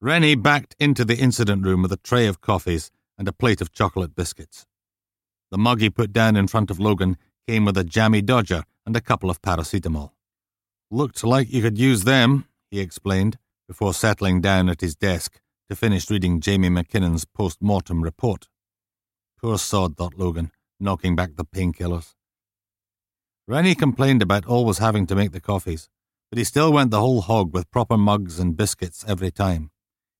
Rennie backed into the incident room with a tray of coffees and a plate of chocolate biscuits. The mug he put down in front of Logan came with a jammy dodger and a couple of paracetamol. Looked like you could use them, he explained, before settling down at his desk to finish reading Jamie McKinnon's post mortem report. Poor sod, thought Logan, knocking back the painkillers. Rennie complained about always having to make the coffees, but he still went the whole hog with proper mugs and biscuits every time.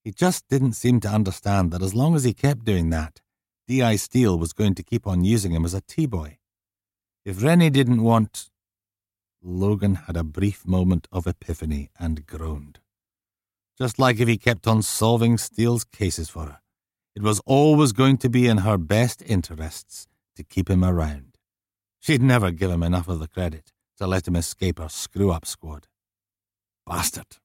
He just didn't seem to understand that as long as he kept doing that, D.I. Steele was going to keep on using him as a tea boy. If Rennie didn't want. Logan had a brief moment of epiphany and groaned. Just like if he kept on solving Steele's cases for her, it was always going to be in her best interests to keep him around. She'd never give him enough of the credit to let him escape her screw up squad. Bastard.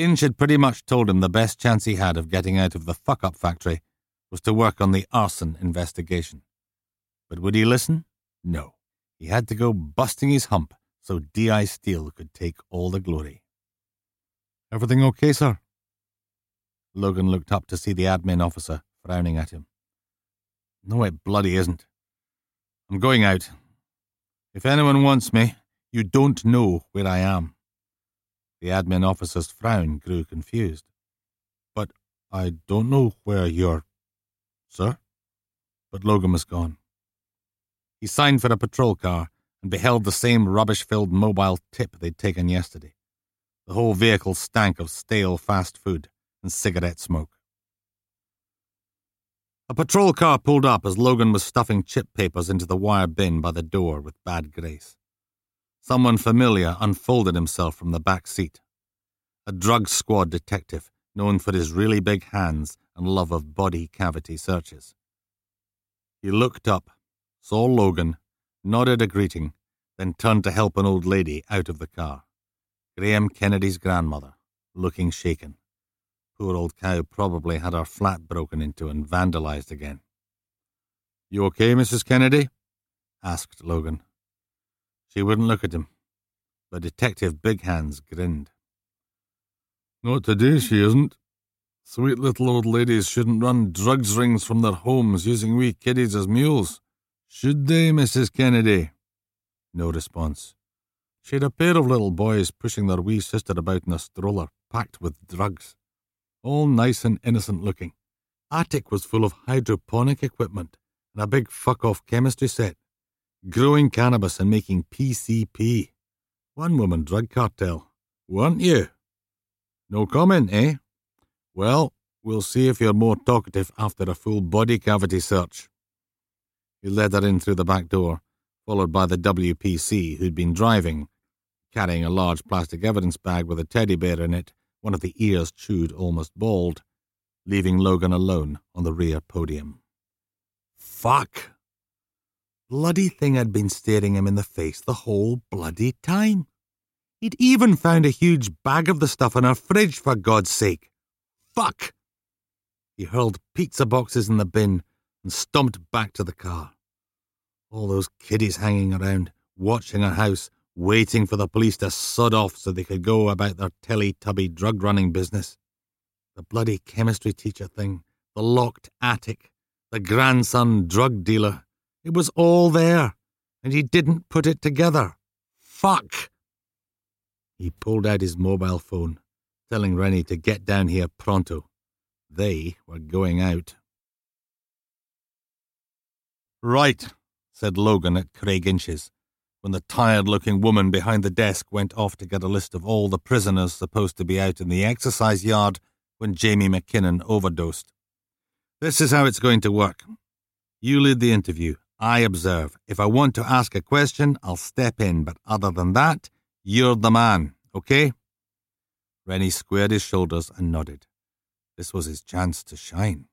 Insch had pretty much told him the best chance he had of getting out of the fuck up factory was to work on the arson investigation. But would he listen? No. He had to go busting his hump so D.I. Steele could take all the glory. Everything okay, sir? Logan looked up to see the admin officer frowning at him. No, it bloody isn't. I'm going out. If anyone wants me, you don't know where I am. The admin officer's frown grew confused. But I don't know where you're. Sir? But Logan was gone. He signed for a patrol car and beheld the same rubbish filled mobile tip they'd taken yesterday. The whole vehicle stank of stale fast food and cigarette smoke. A patrol car pulled up as Logan was stuffing chip papers into the wire bin by the door with bad grace. Someone familiar unfolded himself from the back seat. A drug squad detective known for his really big hands and love of body cavity searches. He looked up, saw Logan, nodded a greeting, then turned to help an old lady out of the car. Graham Kennedy's grandmother, looking shaken. Poor old cow probably had her flat broken into and vandalized again. You okay, Mrs. Kennedy? asked Logan. She wouldn't look at him, but Detective Big Hands grinned. Not today, she isn't. Sweet little old ladies shouldn't run drugs rings from their homes using wee kiddies as mules. Should they, Mrs. Kennedy? No response. She had a pair of little boys pushing their wee sister about in a stroller, packed with drugs. All nice and innocent looking. Attic was full of hydroponic equipment and a big fuck off chemistry set growing cannabis and making PCP. One woman drug cartel, weren't you? No comment, eh? Well, we'll see if you're more talkative after a full body cavity search. He led her in through the back door, followed by the WPC who'd been driving, carrying a large plastic evidence bag with a teddy bear in it, one of the ears chewed almost bald, leaving Logan alone on the rear podium. Fuck! Bloody thing had been staring him in the face the whole bloody time. He'd even found a huge bag of the stuff in her fridge, for God's sake. Fuck! He hurled pizza boxes in the bin and stomped back to the car. All those kiddies hanging around, watching her house, waiting for the police to sod off so they could go about their telly-tubby drug running business. The bloody chemistry teacher thing, the locked attic, the grandson drug dealer, it was all there, and he didn't put it together. Fuck! He pulled out his mobile phone, telling Rennie to get down here pronto. They were going out. Right, said Logan at Craiginches, when the tired looking woman behind the desk went off to get a list of all the prisoners supposed to be out in the exercise yard when Jamie McKinnon overdosed. This is how it's going to work. You lead the interview, I observe. If I want to ask a question, I'll step in, but other than that, you're the man, okay? Rennie squared his shoulders and nodded. This was his chance to shine.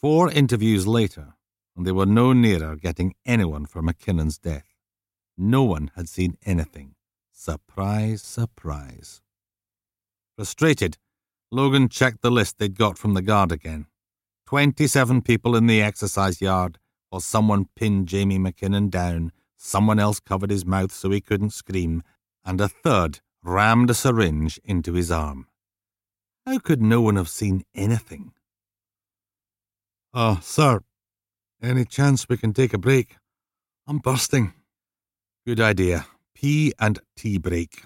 Four interviews later, and they were no nearer getting anyone for McKinnon's death. No one had seen anything. Surprise, surprise. Frustrated, Logan checked the list they'd got from the guard again. 27 people in the exercise yard, while someone pinned Jamie McKinnon down, someone else covered his mouth so he couldn't scream, and a third rammed a syringe into his arm. How could no one have seen anything? Oh, sir, any chance we can take a break? I'm bursting. Good idea. P and T break.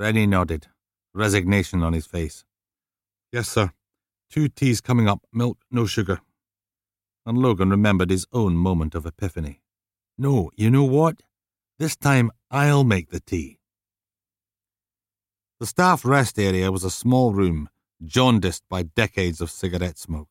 Rennie nodded, resignation on his face. Yes, sir. Two teas coming up, milk, no sugar. And Logan remembered his own moment of epiphany. No, you know what? This time I'll make the tea. The staff rest area was a small room, jaundiced by decades of cigarette smoke.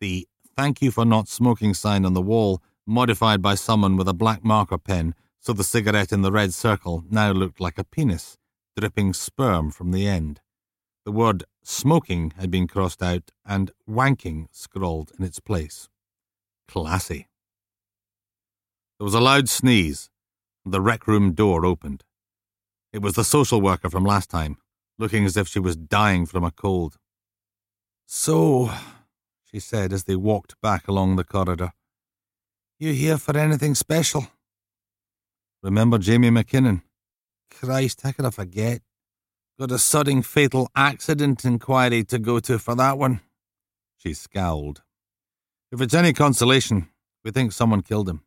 The thank you for not smoking sign on the wall, modified by someone with a black marker pen, so the cigarette in the red circle now looked like a penis, dripping sperm from the end. The word smoking had been crossed out and wanking scrawled in its place. Classy. There was a loud sneeze, and the rec room door opened. It was the social worker from last time, looking as if she was dying from a cold. So, she said as they walked back along the corridor, you here for anything special? Remember Jamie McKinnon? Christ, how could I forget? Got a sudden fatal accident inquiry to go to for that one. She scowled. If it's any consolation, we think someone killed him.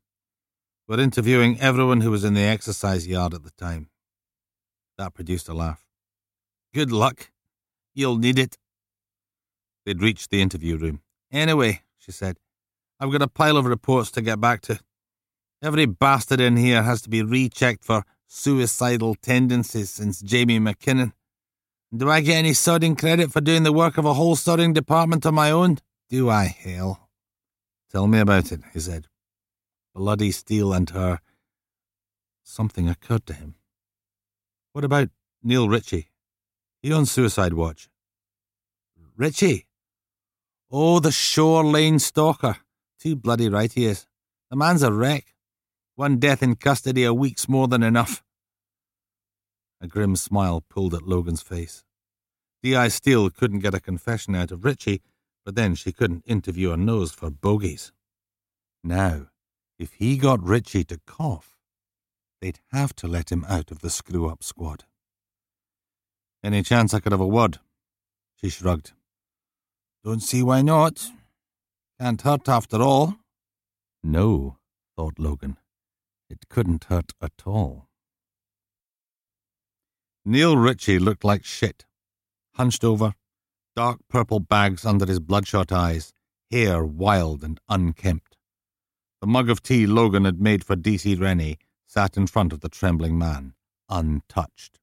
We're interviewing everyone who was in the exercise yard at the time. That produced a laugh. Good luck. You'll need it. They'd reached the interview room. Anyway, she said, I've got a pile of reports to get back to. Every bastard in here has to be rechecked for suicidal tendencies since Jamie McKinnon. Do I get any sodding credit for doing the work of a whole sodding department on my own? Do I, hell? Tell me about it, he said. Bloody Steele and her. Something occurred to him. What about Neil Ritchie? He on suicide watch. Ritchie? Oh, the Shore Lane stalker. Too bloody right he is. The man's a wreck. One death in custody a week's more than enough. A grim smile pulled at Logan's face. D.I. Steele couldn't get a confession out of Ritchie, but then she couldn't interview a nose for bogies. Now, if he got Ritchie to cough, they'd have to let him out of the screw up squad. Any chance I could have a word? She shrugged. Don't see why not. Can't hurt after all. No, thought Logan. It couldn't hurt at all. Neil Ritchie looked like shit. Hunched over, dark purple bags under his bloodshot eyes, hair wild and unkempt. The mug of tea Logan had made for D.C. Rennie sat in front of the trembling man, untouched.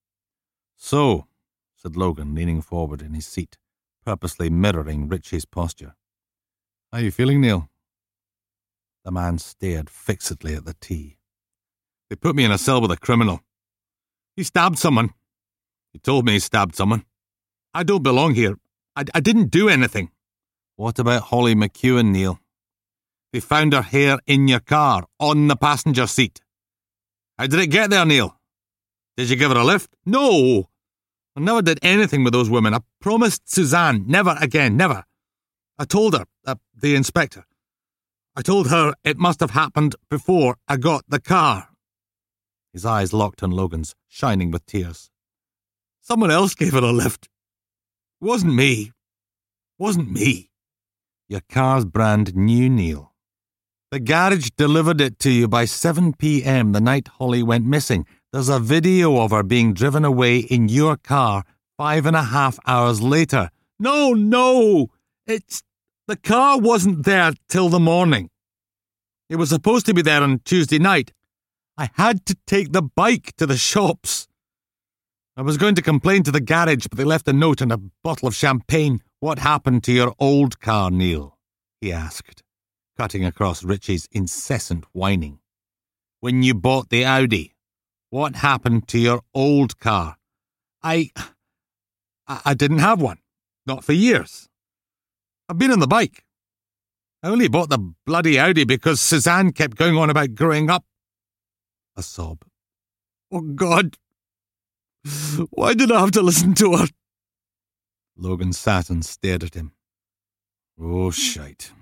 So, said Logan, leaning forward in his seat, purposely mirroring Ritchie's posture. How are you feeling, Neil? The man stared fixedly at the tea. They put me in a cell with a criminal. He stabbed someone. He told me he stabbed someone. I don't belong here. I, I didn't do anything. What about Holly McEwen, Neil? They found her hair in your car, on the passenger seat. How did it get there, Neil? Did you give her a lift? No! I never did anything with those women. I promised Suzanne never again, never. I told her, uh, the inspector. I told her it must have happened before I got the car. His eyes locked on Logan's, shining with tears. Someone else gave it a lift. It wasn't me. It wasn't me. Your car's brand new, Neil. The garage delivered it to you by 7 p.m. the night Holly went missing. There's a video of her being driven away in your car five and a half hours later. No, no! It's. The car wasn't there till the morning. It was supposed to be there on Tuesday night, I had to take the bike to the shops. I was going to complain to the garage, but they left a note and a bottle of champagne. What happened to your old car, Neil? he asked, cutting across Ritchie's incessant whining. When you bought the Audi, what happened to your old car? I. I didn't have one. Not for years. I've been on the bike. I only bought the bloody Audi because Suzanne kept going on about growing up a sob. Oh, God. Why did I have to listen to her? Logan sat and stared at him. Oh, hmm. shite.